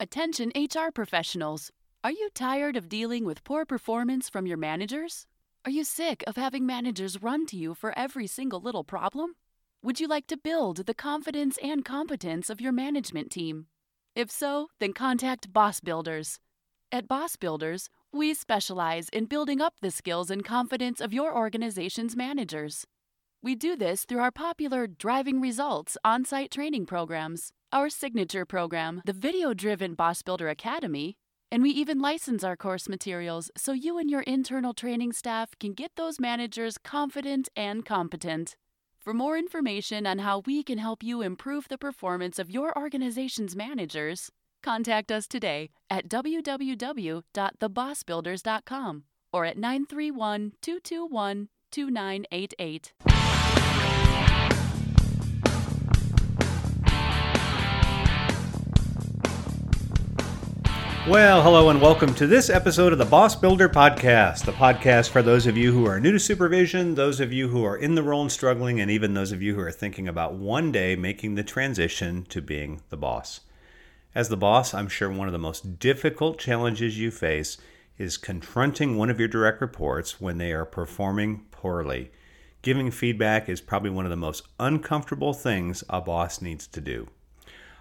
Attention HR professionals. Are you tired of dealing with poor performance from your managers? Are you sick of having managers run to you for every single little problem? Would you like to build the confidence and competence of your management team? If so, then contact Boss Builders. At Boss Builders, we specialize in building up the skills and confidence of your organization's managers. We do this through our popular Driving Results on site training programs, our signature program, the video driven Boss Builder Academy, and we even license our course materials so you and your internal training staff can get those managers confident and competent. For more information on how we can help you improve the performance of your organization's managers, contact us today at www.thebossbuilders.com or at 931 221 2988. Well, hello and welcome to this episode of the Boss Builder Podcast, the podcast for those of you who are new to supervision, those of you who are in the role and struggling, and even those of you who are thinking about one day making the transition to being the boss. As the boss, I'm sure one of the most difficult challenges you face is confronting one of your direct reports when they are performing poorly. Giving feedback is probably one of the most uncomfortable things a boss needs to do.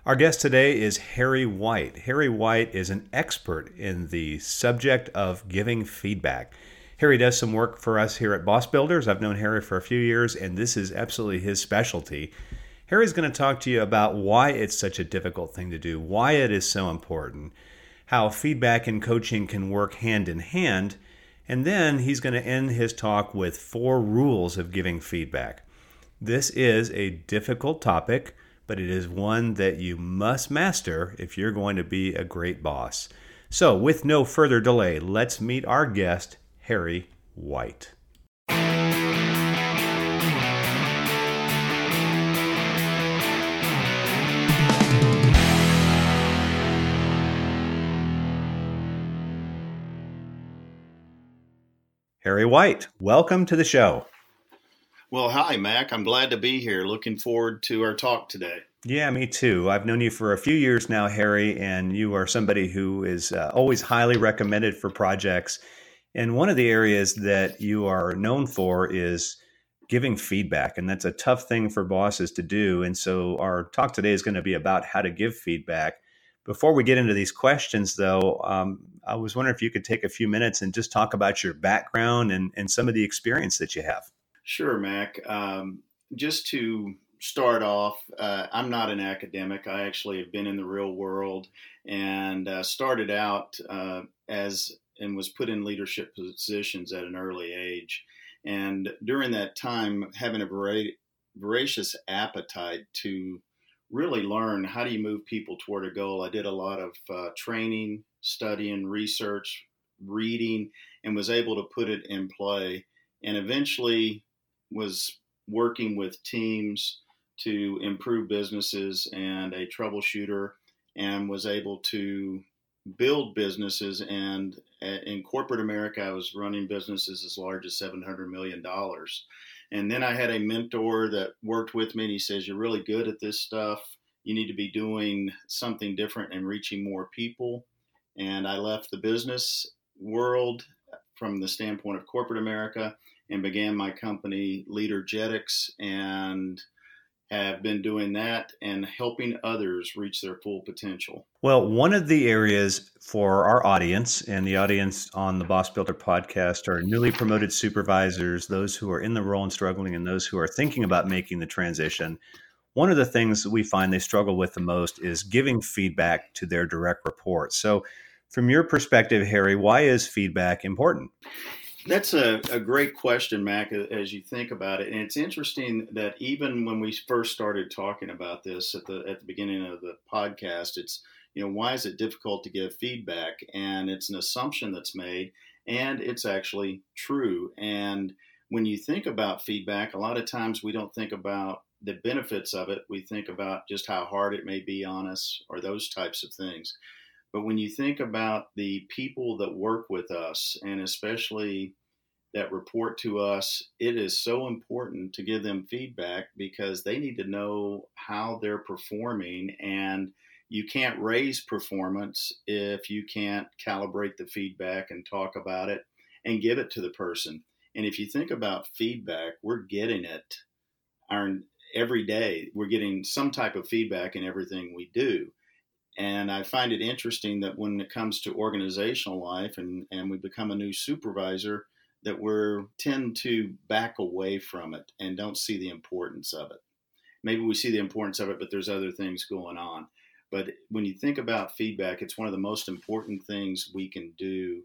Our guest today is Harry White. Harry White is an expert in the subject of giving feedback. Harry does some work for us here at Boss Builders. I've known Harry for a few years, and this is absolutely his specialty. Harry's going to talk to you about why it's such a difficult thing to do, why it is so important, how feedback and coaching can work hand in hand, and then he's going to end his talk with four rules of giving feedback. This is a difficult topic but it is one that you must master if you're going to be a great boss. So, with no further delay, let's meet our guest, Harry White. Harry White, welcome to the show. Well, hi, Mac. I'm glad to be here. Looking forward to our talk today. Yeah, me too. I've known you for a few years now, Harry, and you are somebody who is uh, always highly recommended for projects. And one of the areas that you are known for is giving feedback. And that's a tough thing for bosses to do. And so our talk today is going to be about how to give feedback. Before we get into these questions, though, um, I was wondering if you could take a few minutes and just talk about your background and, and some of the experience that you have. Sure, Mac. Um, just to start off, uh, I'm not an academic. I actually have been in the real world and uh, started out uh, as and was put in leadership positions at an early age. And during that time, having a voracious appetite to really learn how do you move people toward a goal. I did a lot of uh, training, studying, research, reading, and was able to put it in play. And eventually was working with teams to improve businesses and a troubleshooter and was able to build businesses. And uh, in corporate america i was running businesses as large as $700 million and then i had a mentor that worked with me and he says you're really good at this stuff. You need to be doing something different and reaching more people. And i left the business world from the standpoint of corporate america and began my company, Leadergetics, and have been doing that and helping others reach their full potential. Well, one of the areas for our audience and the audience on the Boss Builder podcast are newly promoted supervisors, those who are in the role and struggling, and those who are thinking about making the transition. One of the things we find they struggle with the most is giving feedback to their direct reports. So, from your perspective, Harry, why is feedback important? That's a, a great question, Mac, as you think about it. And it's interesting that even when we first started talking about this at the at the beginning of the podcast, it's you know, why is it difficult to give feedback? And it's an assumption that's made, and it's actually true. And when you think about feedback, a lot of times we don't think about the benefits of it. We think about just how hard it may be on us or those types of things. But when you think about the people that work with us, and especially that report to us, it is so important to give them feedback because they need to know how they're performing. And you can't raise performance if you can't calibrate the feedback and talk about it and give it to the person. And if you think about feedback, we're getting it our, every day. We're getting some type of feedback in everything we do. And I find it interesting that when it comes to organizational life and, and we become a new supervisor, that we tend to back away from it and don't see the importance of it. Maybe we see the importance of it, but there's other things going on. But when you think about feedback, it's one of the most important things we can do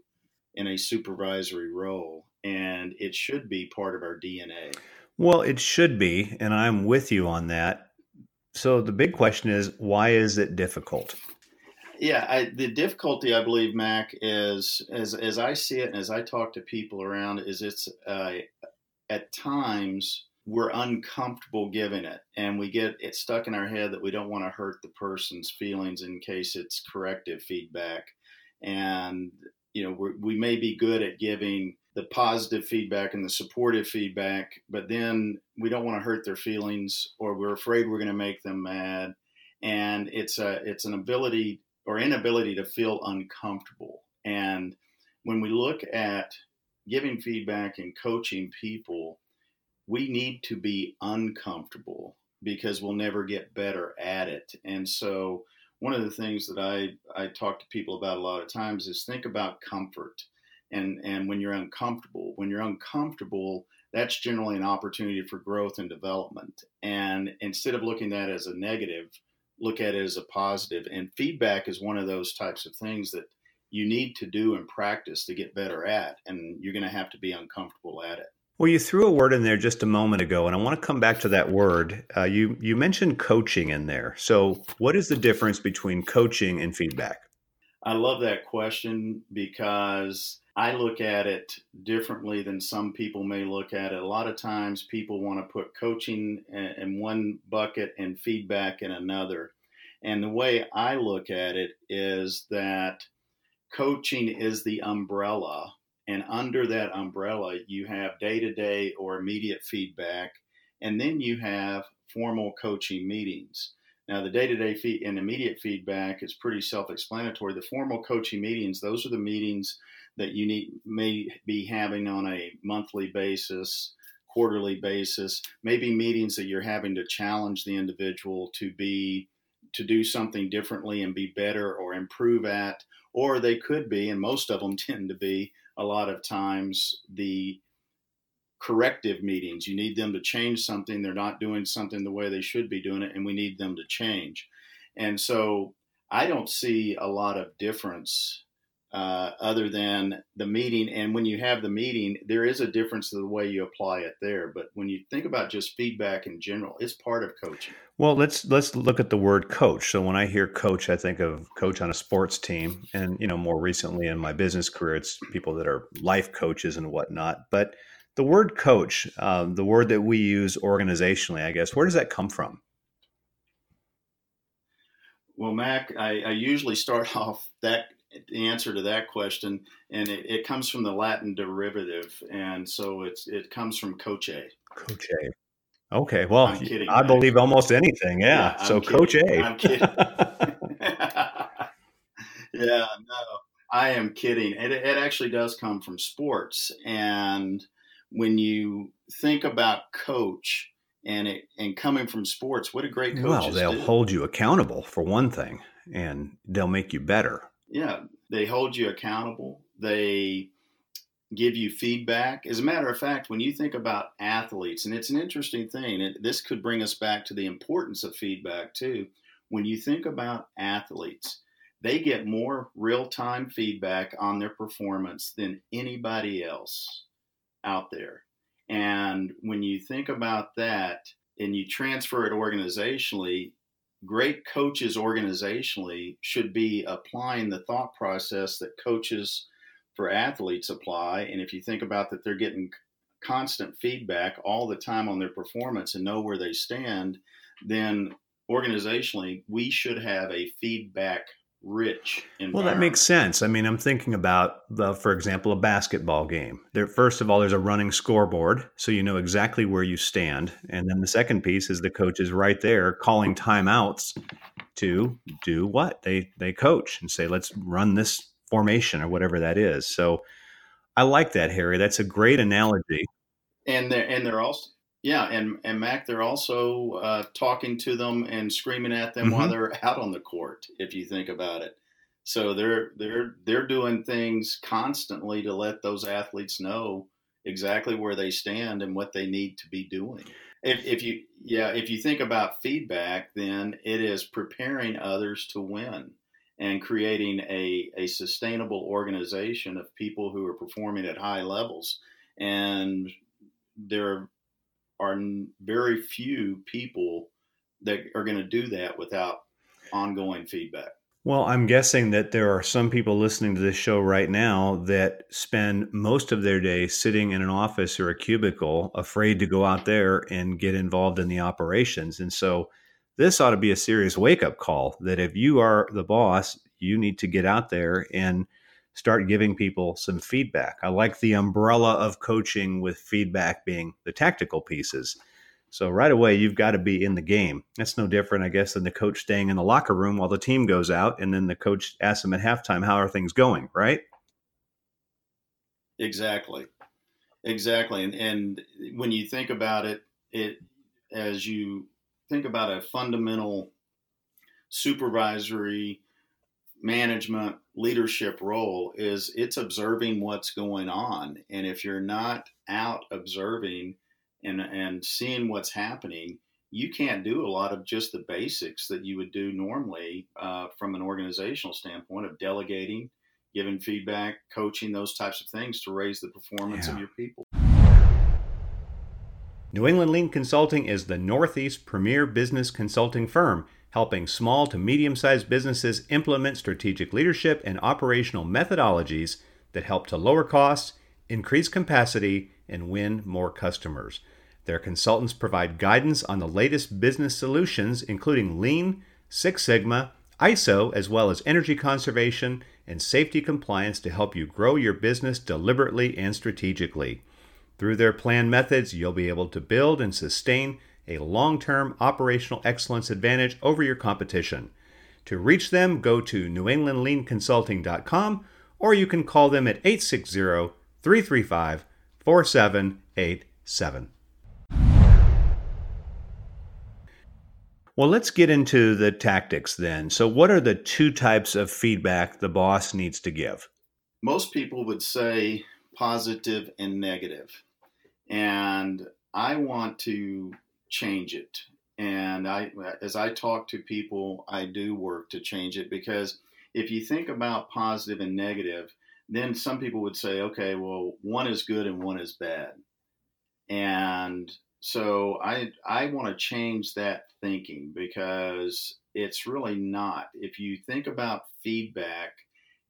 in a supervisory role, and it should be part of our DNA. Well, it should be, and I'm with you on that. So the big question is, why is it difficult? Yeah, I, the difficulty, I believe, Mac, is as as I see it, and as I talk to people around, is it's uh, at times we're uncomfortable giving it and we get it stuck in our head that we don't want to hurt the person's feelings in case it's corrective feedback and you know we may be good at giving the positive feedback and the supportive feedback but then we don't want to hurt their feelings or we're afraid we're going to make them mad and it's a it's an ability or inability to feel uncomfortable and when we look at giving feedback and coaching people we need to be uncomfortable because we'll never get better at it. And so, one of the things that I, I talk to people about a lot of times is think about comfort. And, and when you're uncomfortable, when you're uncomfortable, that's generally an opportunity for growth and development. And instead of looking at as a negative, look at it as a positive. And feedback is one of those types of things that you need to do and practice to get better at. And you're going to have to be uncomfortable at it. Well, you threw a word in there just a moment ago, and I want to come back to that word. Uh, you you mentioned coaching in there. So, what is the difference between coaching and feedback? I love that question because I look at it differently than some people may look at it. A lot of times, people want to put coaching in one bucket and feedback in another. And the way I look at it is that coaching is the umbrella and under that umbrella, you have day to day or immediate feedback. And then you have formal coaching meetings. Now, the day to day and immediate feedback is pretty self explanatory. The formal coaching meetings, those are the meetings that you need, may be having on a monthly basis, quarterly basis, maybe meetings that you're having to challenge the individual to be to do something differently and be better or improve at or they could be and most of them tend to be a lot of times the corrective meetings. You need them to change something. They're not doing something the way they should be doing it, and we need them to change. And so I don't see a lot of difference uh, other than the meeting. And when you have the meeting, there is a difference to the way you apply it there. But when you think about just feedback in general, it's part of coaching. Well, let's let's look at the word coach. So when I hear coach, I think of coach on a sports team, and you know, more recently in my business career, it's people that are life coaches and whatnot. But the word coach, um, the word that we use organizationally, I guess, where does that come from? Well, Mac, I, I usually start off that the answer to that question, and it, it, comes from the Latin derivative, and so it's it comes from coche. Coche. Okay, well, I'm kidding, I believe almost anything. Yeah. yeah so kidding. Coach A. I'm kidding. yeah, no, I am kidding. It, it actually does come from sports, and when you think about coach and it and coming from sports, what a great coach! Well, they'll do. hold you accountable for one thing, and they'll make you better yeah, they hold you accountable. They give you feedback. As a matter of fact, when you think about athletes, and it's an interesting thing, and this could bring us back to the importance of feedback too. When you think about athletes, they get more real time feedback on their performance than anybody else out there. And when you think about that and you transfer it organizationally, great coaches organizationally should be applying the thought process that coaches for athletes apply. And if you think about that, they're getting constant feedback all the time on their performance and know where they stand, then organizationally, we should have a feedback rich well that makes sense. I mean i'm thinking about the for example a basketball game. There first of all there's a running scoreboard so you know exactly where you stand. And then the second piece is the coach is right there calling timeouts to do what? They they coach and say let's run this formation or whatever that is. So i like that harry. That's a great analogy. And they're and they're also yeah, and and Mac, they're also uh, talking to them and screaming at them mm-hmm. while they're out on the court. If you think about it, so they're they're they're doing things constantly to let those athletes know exactly where they stand and what they need to be doing. If, if you yeah, if you think about feedback, then it is preparing others to win and creating a, a sustainable organization of people who are performing at high levels. And there are very few people that are going to do that without ongoing feedback. Well, I'm guessing that there are some people listening to this show right now that spend most of their day sitting in an office or a cubicle, afraid to go out there and get involved in the operations. And so, this ought to be a serious wake up call that if you are the boss, you need to get out there and start giving people some feedback. I like the umbrella of coaching with feedback being the tactical pieces. So right away, you've got to be in the game. That's no different, I guess, than the coach staying in the locker room while the team goes out, and then the coach asks them at halftime, "How are things going?" Right? Exactly, exactly. And, and when you think about it, it as you think about a fundamental supervisory management leadership role is it's observing what's going on. And if you're not out observing and and seeing what's happening you can't do a lot of just the basics that you would do normally uh, from an organizational standpoint of delegating giving feedback coaching those types of things to raise the performance yeah. of your people. New england lean consulting is the northeast premier business consulting firm helping small to medium sized businesses implement strategic leadership and operational methodologies that help to lower costs, increase capacity, and win more customers. Their consultants provide guidance on the latest business solutions, including Lean, Six Sigma, ISO, as well as energy conservation and safety compliance to help you grow your business deliberately and strategically. Through their plan methods, you'll be able to build and sustain a long term operational excellence advantage over your competition. To reach them, go to newenglandleanconsulting.com or you can call them at 860 335 4787. Well, let's get into the tactics then. So, what are the two types of feedback the boss needs to give? Most people would say positive and negative. And I want to change it. And I, as I talk to people, I do work to change it because if you think about positive and negative, then some people would say, okay, well, one is good and one is bad. And so I, I want to change that thinking because it's really not. If you think about feedback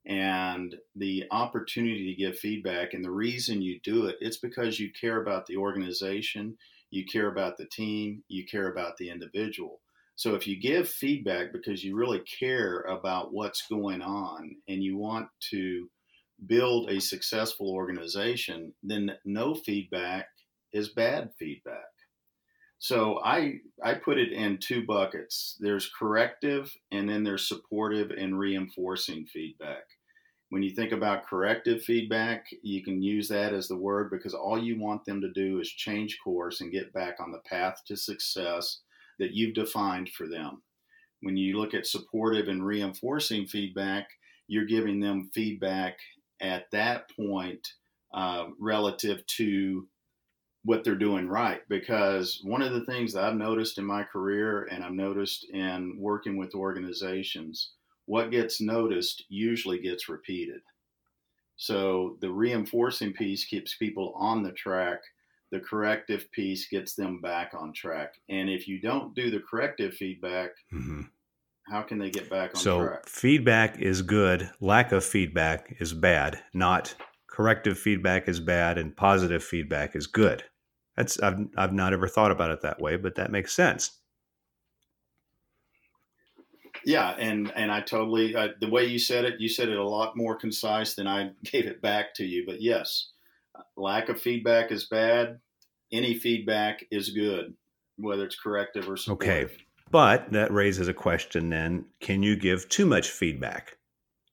and the opportunity to give feedback and the reason you do it, it's because you care about the organization, you care about the team, you care about the individual. So if you give feedback because you really care about what's going on and you want to build a successful organization, then no feedback is bad feedback. So I I put it in two buckets. There's corrective and then there's supportive and reinforcing feedback. When you think about corrective feedback, you can use that as the word because all you want them to do is change course and get back on the path to success that you've defined for them. When you look at supportive and reinforcing feedback, you're giving them feedback at that point uh, relative to what they're doing right. Because one of the things that I've noticed in my career and I've noticed in working with organizations what gets noticed usually gets repeated. So the reinforcing piece keeps people on the track. The corrective piece gets them back on track. And if you don't do the corrective feedback, mm-hmm. how can they get back on so track? So feedback is good. Lack of feedback is bad. Not corrective feedback is bad and positive feedback is good. That's I've I've not ever thought about it that way, but that makes sense. Yeah, and and I totally uh, the way you said it, you said it a lot more concise than I gave it back to you. But yes, lack of feedback is bad. Any feedback is good, whether it's corrective or supportive. Okay, but that raises a question. Then, can you give too much feedback?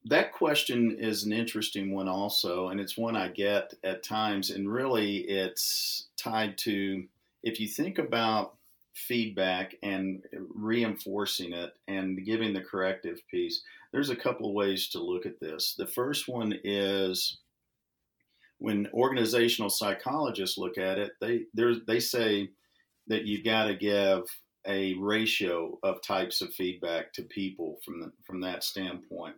That question is an interesting one, also, and it's one I get at times. And really, it's tied to if you think about feedback and reinforcing it and giving the corrective piece, there's a couple of ways to look at this. The first one is when organizational psychologists look at it, they they say that you've got to give a ratio of types of feedback to people from the, from that standpoint.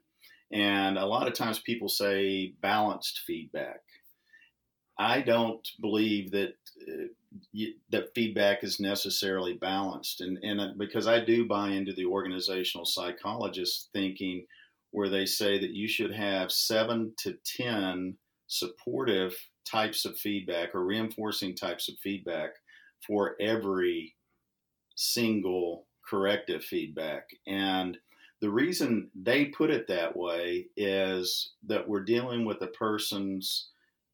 And a lot of times people say balanced feedback. I don't believe that uh, uh, that feedback is necessarily balanced. And, and uh, because I do buy into the organizational psychologist thinking where they say that you should have seven to 10 supportive types of feedback or reinforcing types of feedback for every single corrective feedback. And the reason they put it that way is that we're dealing with a person's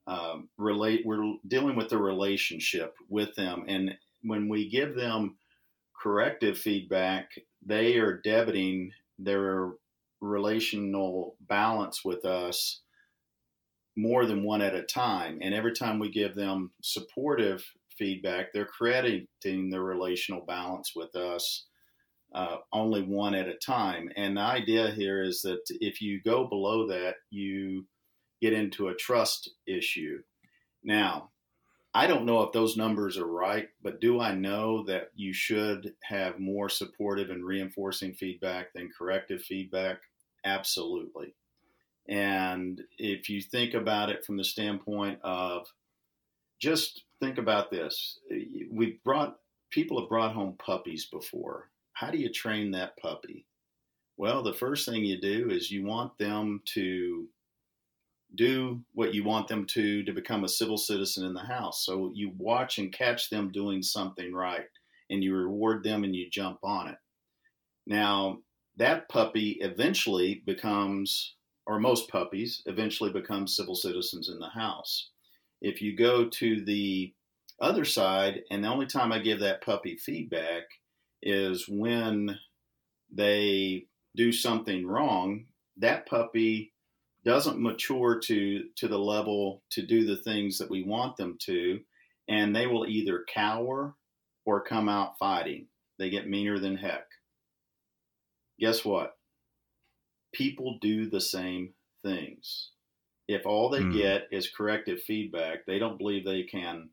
um, relate we're dealing with the relationship with them. And when we give them corrective feedback they are debiting their relational balance with us more than one at a time. And every time we give them supportive feedback they're crediting their relational balance with us uh, only one at a time. And the idea here is that if you go below that you get into a trust issue. Now, I don't know if those numbers are right, but do I know that you should have more supportive and reinforcing feedback than corrective feedback? Absolutely. And if you think about it from the standpoint of just think about this we brought people have brought home puppies before. How do you train that puppy? Well, the first thing you do is you want them to do what you want them to to become a civil citizen in the house. So you watch and catch them doing something right and you reward them and you jump on it. Now, that puppy eventually becomes, or most puppies eventually become civil citizens in the house. If you go to the other side, and the only time I give that puppy feedback is when they do something wrong, that puppy doesn't mature to to the level to do the things that we want them to and they will either cower or come out fighting. They get meaner than heck. Guess what? People do the same things. If all they mm. get is corrective feedback they don't believe they can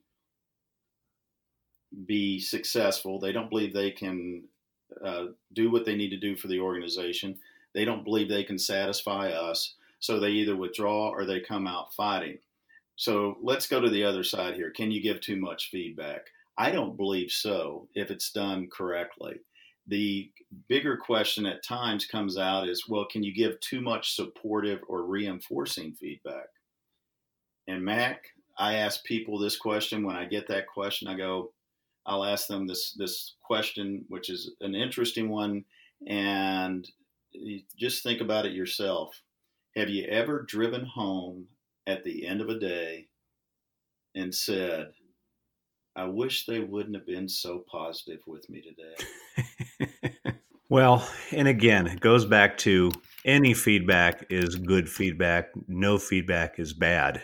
be successful. They don't believe they can uh, do what they need to do for the organization. They don't believe they can satisfy us so they either withdraw or they come out fighting. So let's go to the other side here. Can you give too much feedback? I don't believe so if it's done correctly. The bigger question at times comes out is well, can you give too much supportive or reinforcing feedback? And Mac, I ask people this question when I get that question. I go, I'll ask them this this question, which is an interesting one, and just think about it yourself. Have you ever driven home at the end of a day and said, I wish they wouldn't have been so positive with me today? well, and again, it goes back to any feedback is good feedback, no feedback is bad.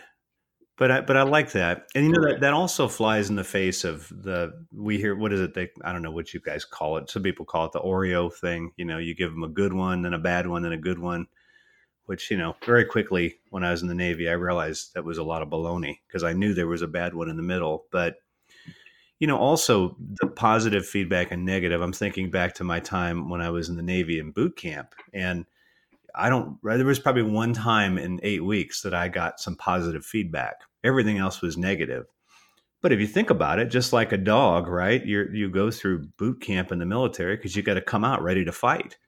But I, but I like that, and you know that, that also flies in the face of the we hear what is it they I don't know what you guys call it. Some people call it the Oreo thing. You know, you give them a good one, then a bad one, then a good one which you know very quickly when I was in the Navy, I realized that was a lot of baloney because I knew there was a bad one in the middle. But you know, also the positive feedback and negative. I'm thinking back to my time when I was in the Navy in boot camp, and I don't. There was probably one time in eight weeks that I got some positive feedback. Everything else was negative. But if you think about it, just like a dog, right? You you go through boot camp in the military because you got to come out ready to fight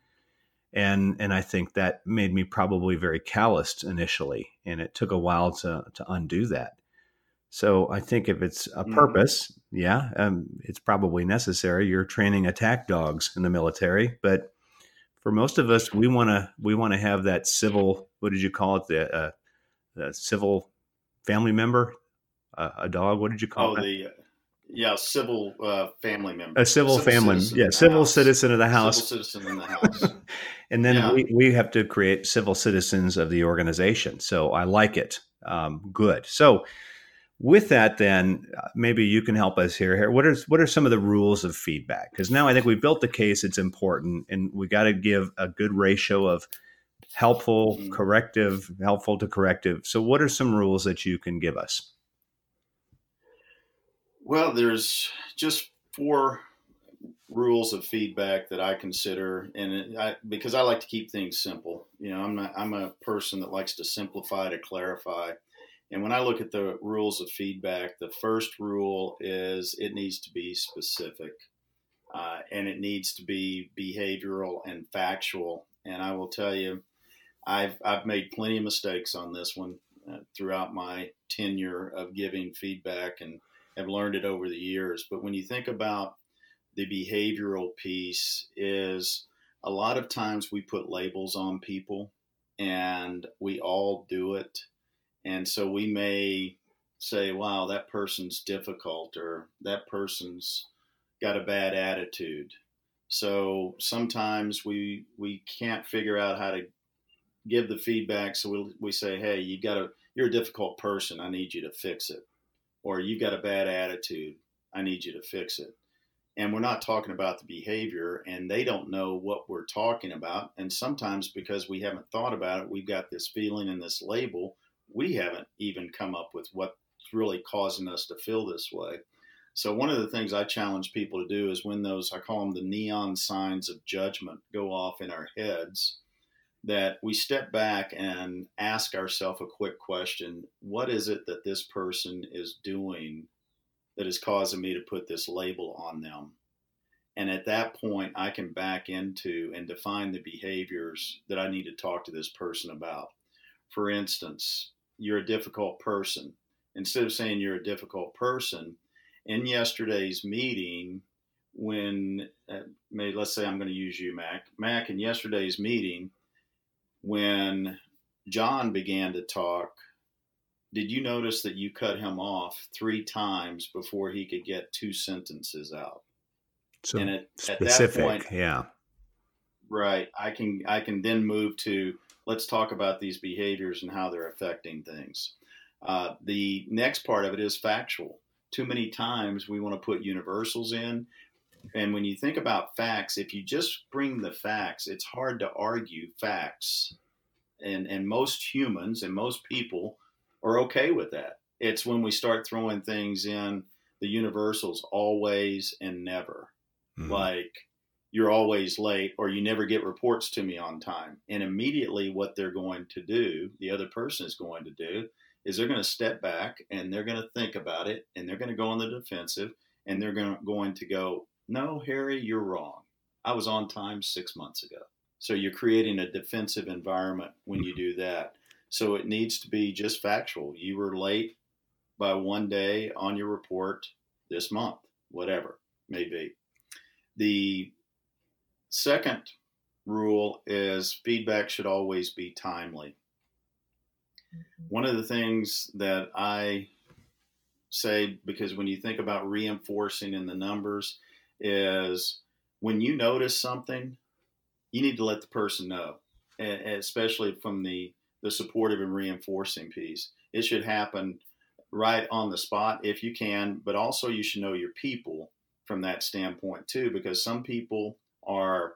and and I think that made me probably very calloused initially, and it took a while to to undo that. So I think if it's a mm-hmm. purpose, mm-hmm. yeah, um, it's probably necessary. You're training attack dogs in the military, but for most of us, we want to we want to have that civil. What did you call it? The, uh, the civil family member, uh, a dog. What did you call oh, it? the yeah, civil uh, family member. A civil, family, yeah, civil house. citizen of the house. Civil citizen in the house. and then yeah. we, we have to create civil citizens of the organization. So I like it. Um, good. So with that, then uh, maybe you can help us here. Here, what are what are some of the rules of feedback? Because now I think we've built the case; it's important, and we got to give a good ratio of helpful, mm-hmm. corrective, helpful to corrective. So, what are some rules that you can give us? Well, there's just four rules of feedback that I consider, and I, because I like to keep things simple. You know, I'm not, I'm a person that likes to simplify to clarify. And when I look at the rules of feedback, the first rule is it needs to be specific, uh, and it needs to be behavioral and factual. And I will tell you, I've I've made plenty of mistakes on this one uh, throughout my tenure of giving feedback and have learned it over the years. But when you think about the behavioral piece, is a lot of times we put labels on people, and we all do it, and so we may say, "Wow, that person's difficult," or "That person's got a bad attitude." So sometimes we we can't figure out how to give the feedback. So we we say, "Hey, you got a you're a difficult person. I need you to fix it." Or you've got a bad attitude. I need you to fix it. And we're not talking about the behavior, and they don't know what we're talking about. And sometimes, because we haven't thought about it, we've got this feeling and this label. We haven't even come up with what's really causing us to feel this way. So, one of the things I challenge people to do is when those, I call them the neon signs of judgment, go off in our heads, that we step back and ask ourselves a quick question. What is it that this person is doing that is causing me to put this label on them? And at that point i can back into and define the behaviors that i need to talk to this person about. For instance you're a difficult person. Instead of saying you're a difficult person in yesterday's meeting when uh, may, let's say i'm going to use you mac. Mac in yesterday's meeting when John began to talk, did you notice that you cut him off three times before he could get two sentences out? So and at, specific, point, yeah. Right. I can I can then move to let's talk about these behaviors and how they're affecting things. Uh, the next part of it is factual. Too many times we want to put universals in. And when you think about facts, if you just bring the facts, it's hard to argue facts. And, and most humans and most people are okay with that. It's when we start throwing things in the universals always and never. Mm-hmm. Like you're always late or you never get reports to me on time. And immediately what they're going to do, the other person is going to do, is they're going to step back and they're going to think about it and they're going to go on the defensive and they're going to, going to go, no, Harry, you're wrong. I was on time six months ago. So you're creating a defensive environment when you do that. So it needs to be just factual. You were late by one day on your report this month, whatever may be. The second rule is feedback should always be timely. Mm-hmm. One of the things that I say, because when you think about reinforcing in the numbers, is when you notice something, you need to let the person know, especially from the the supportive and reinforcing piece. It should happen right on the spot if you can, but also you should know your people from that standpoint too, because some people are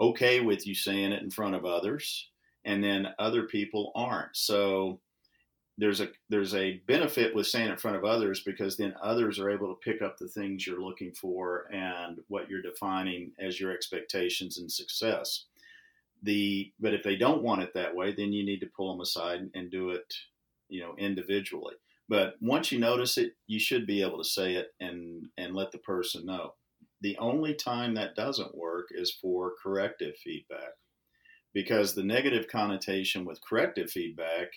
okay with you saying it in front of others, and then other people aren't. So there's a there's a benefit with saying it in front of others because then others are able to pick up the things you're looking for and what you're defining as your expectations and success. The but if they don't want it that way then you need to pull them aside and do it you know individually. But once you notice it you should be able to say it and and let the person know. The only time that doesn't work is for corrective feedback because the negative connotation with corrective feedback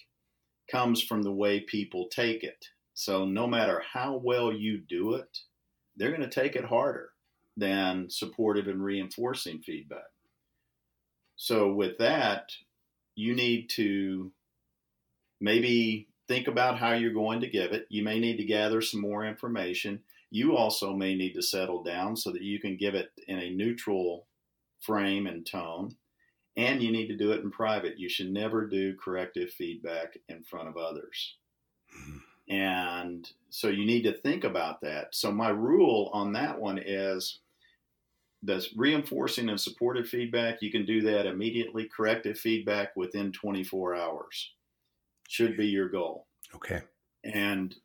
comes from the way people take it. So no matter how well you do it, they're going to take it harder than supportive and reinforcing feedback. So, with that, you need to maybe think about how you're going to give it. You may need to gather some more information. You also may need to settle down so that you can give it in a neutral frame and tone. And you need to do it in private. You should never do corrective feedback in front of others. Mm-hmm. And so you need to think about that. So, my rule on that one is that's reinforcing and supportive feedback. You can do that immediately. Corrective feedback within 24 hours should be your goal. Okay. And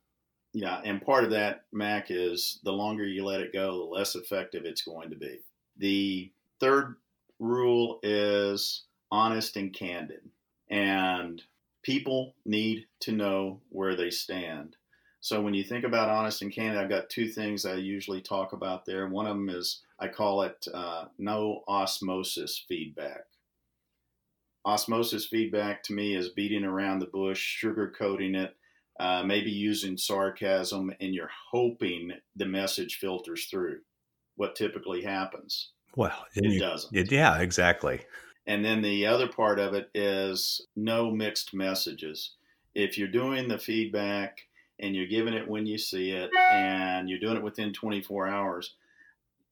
yeah, and part of that, Mac, is the longer you let it go, the less effective it's going to be. The third rule is honest and candid. And people need to know where they stand. So when you think about honest and candid, I've got two things I usually talk about there. One of them is I call it uh, no osmosis feedback. Osmosis feedback to me is beating around the bush, sugarcoating it, uh, maybe using sarcasm, and you're hoping the message filters through. What typically happens? Well, it you, doesn't. It, yeah, exactly. And then the other part of it is no mixed messages. If you're doing the feedback and you're giving it when you see it and you're doing it within 24 hours,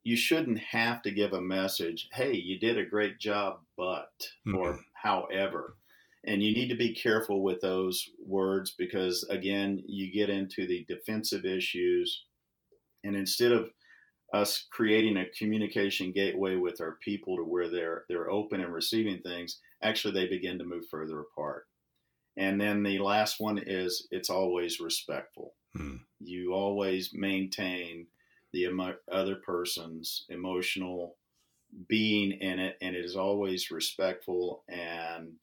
you shouldn't have to give a message, hey, you did a great job, but, mm-hmm. or however. And you need to be careful with those words because, again, you get into the defensive issues. And instead of us creating a communication gateway with our people to where they're they're open and receiving things, actually they begin to move further apart. And then the last one is it's always respectful. Hmm. You always maintain the emo- other person's emotional being in it, and it is always respectful and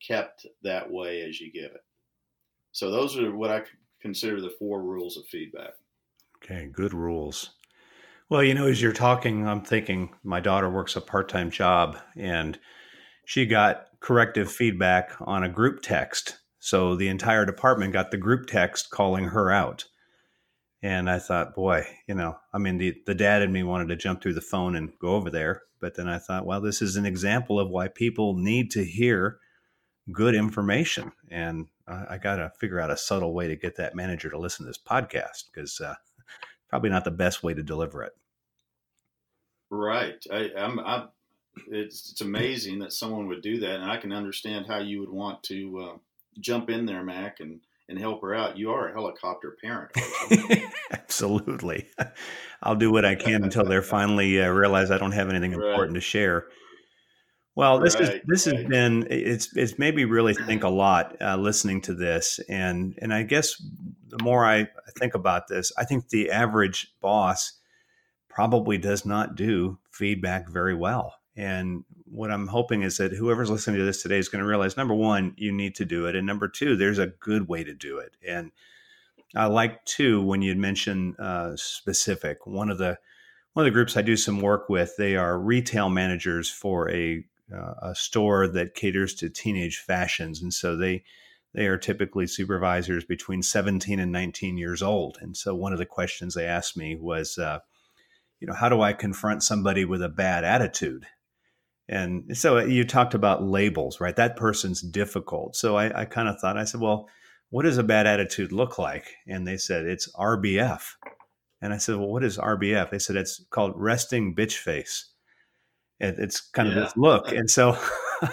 kept that way as you give it. So those are what I consider the four rules of feedback. Okay, good rules. Well, you know, as you're talking, I'm thinking my daughter works a part time job and she got corrective feedback on a group text. So the entire department got the group text calling her out. And I thought, boy, you know, I mean, the, the dad in me wanted to jump through the phone and go over there. But then I thought, well, this is an example of why people need to hear good information. And I, I got to figure out a subtle way to get that manager to listen to this podcast because uh, probably not the best way to deliver it. Right. I, I'm, I'm, it's, it's amazing that someone would do that. And I can understand how you would want to uh, jump in there, Mac, and, and help her out. You are a helicopter parent. Absolutely. I'll do what I can until they're finally uh, realize I don't have anything important right. to share. Well, this right, is this right. has been it's it's made me really think a lot uh, listening to this, and and I guess the more I think about this, I think the average boss probably does not do feedback very well. And what I'm hoping is that whoever's listening to this today is going to realize number one, you need to do it, and number two, there's a good way to do it. And I like too when you mention uh, specific. One of the one of the groups I do some work with, they are retail managers for a uh, a store that caters to teenage fashions, and so they they are typically supervisors between 17 and 19 years old. And so one of the questions they asked me was, uh, you know, how do I confront somebody with a bad attitude? And so you talked about labels, right? That person's difficult. So I, I kind of thought, I said, well, what does a bad attitude look like? And they said, it's RBF. And I said, well, what is RBF? They said, it's called resting bitch face. It, it's kind yeah. of this look. And so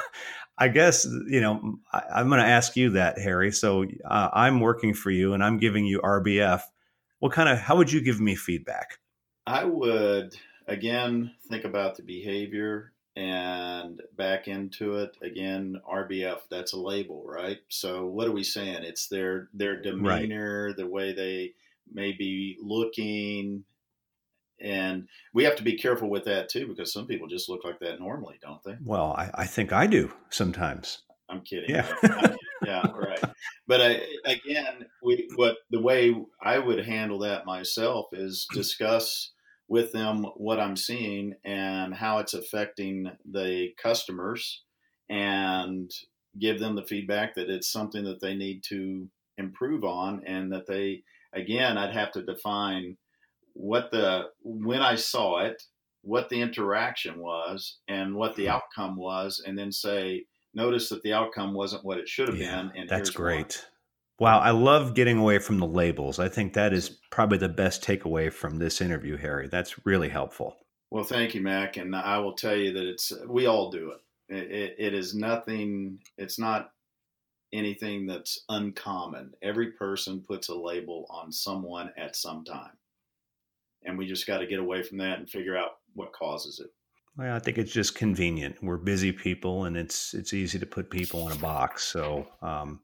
I guess, you know, I, am going to ask you that, Harry. So uh, I'm working for you and I'm giving you RBF. What kind of, how would you give me feedback? I would, again, think about the behavior and back into it again rbf that's a label right so what are we saying it's their their demeanor right. the way they may be looking and we have to be careful with that too, because some people just look like that normally, don't they? Well, I, I think I do sometimes. I'm kidding. Yeah, kidding. yeah, right. But I, again, we what the way I would handle that myself is discuss with them what I'm seeing and how it's affecting the customers, and give them the feedback that it's something that they need to improve on, and that they again, I'd have to define what the when I saw it what the interaction was and what the hmm. outcome was, and then say, notice that the outcome wasn't what it should have yeah, been. And that's great. Why. Wow, I love getting away from the labels. I think that is probably the best takeaway from this interview, Harry. That's really helpful. Well, thank you, Mac. And I will tell you that it's we all do it. It, it, it is nothing. It's not anything that's uncommon. Every person puts a label on someone at some time, and we just got to get away from that and figure out what causes it. Well, I think it's just convenient. We're busy people, and it's it's easy to put people in a box. So, um,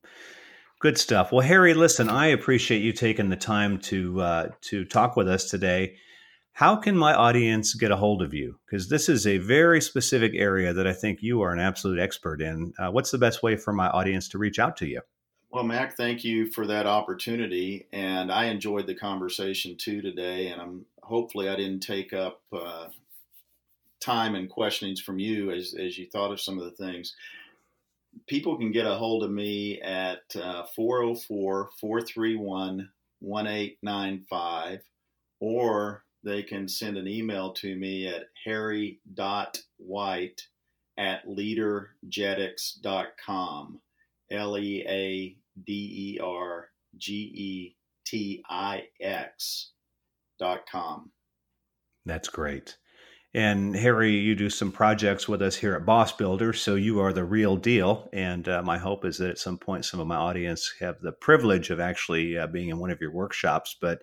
good stuff. Well, Harry, listen, I appreciate you taking the time to uh, to talk with us today how can my audience get a hold of you? Because this is a very specific area that I think you are an absolute expert in. Uh, what's the best way for my audience to reach out to you? Well, Mac, thank you for that opportunity, and I enjoyed the conversation too today. And I'm hopefully I didn't take up uh, time and questionings from you as as you thought of some of the things. People can get a hold of me at uh, 404 431 1895 or they can send an email to me at harry.white at leadergetix.com. L E A D E R G E T I X dot com. That's great. And Harry, you do some projects with us here at Boss Builder, so you are the real deal. And uh, my hope is that at some point, some of my audience have the privilege of actually uh, being in one of your workshops. But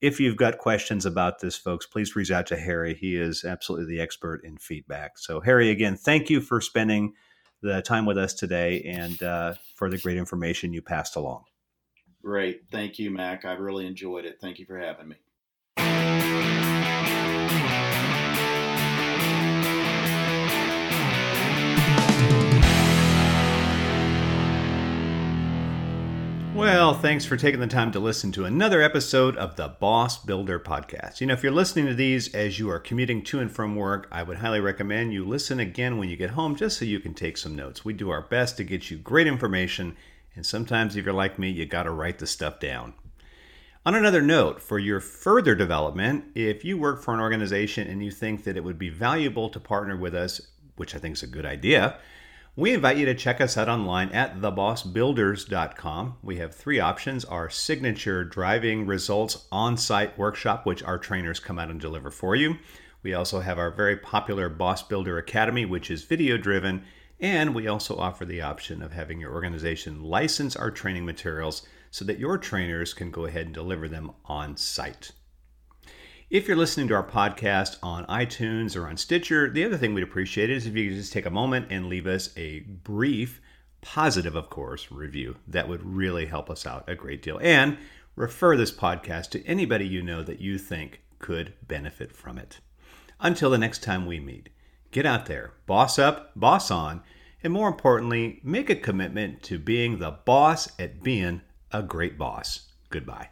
if you've got questions about this, folks, please reach out to Harry. He is absolutely the expert in feedback. So, Harry, again, thank you for spending the time with us today and uh, for the great information you passed along. Great. Thank you, Mac. I really enjoyed it. Thank you for having me. Well, thanks for taking the time to listen to another episode of the Boss Builder Podcast. You know, if you're listening to these as you are commuting to and from work, I would highly recommend you listen again when you get home just so you can take some notes. We do our best to get you great information, and sometimes if you're like me, you got to write the stuff down. On another note, for your further development, if you work for an organization and you think that it would be valuable to partner with us, which I think is a good idea, we invite you to check us out online at thebossbuilders.com. We have three options our signature driving results on site workshop, which our trainers come out and deliver for you. We also have our very popular Boss Builder Academy, which is video driven. And we also offer the option of having your organization license our training materials so that your trainers can go ahead and deliver them on site. If you're listening to our podcast on iTunes or on Stitcher, the other thing we'd appreciate is if you could just take a moment and leave us a brief, positive, of course, review. That would really help us out a great deal. And refer this podcast to anybody you know that you think could benefit from it. Until the next time we meet, get out there, boss up, boss on, and more importantly, make a commitment to being the boss at being a great boss. Goodbye.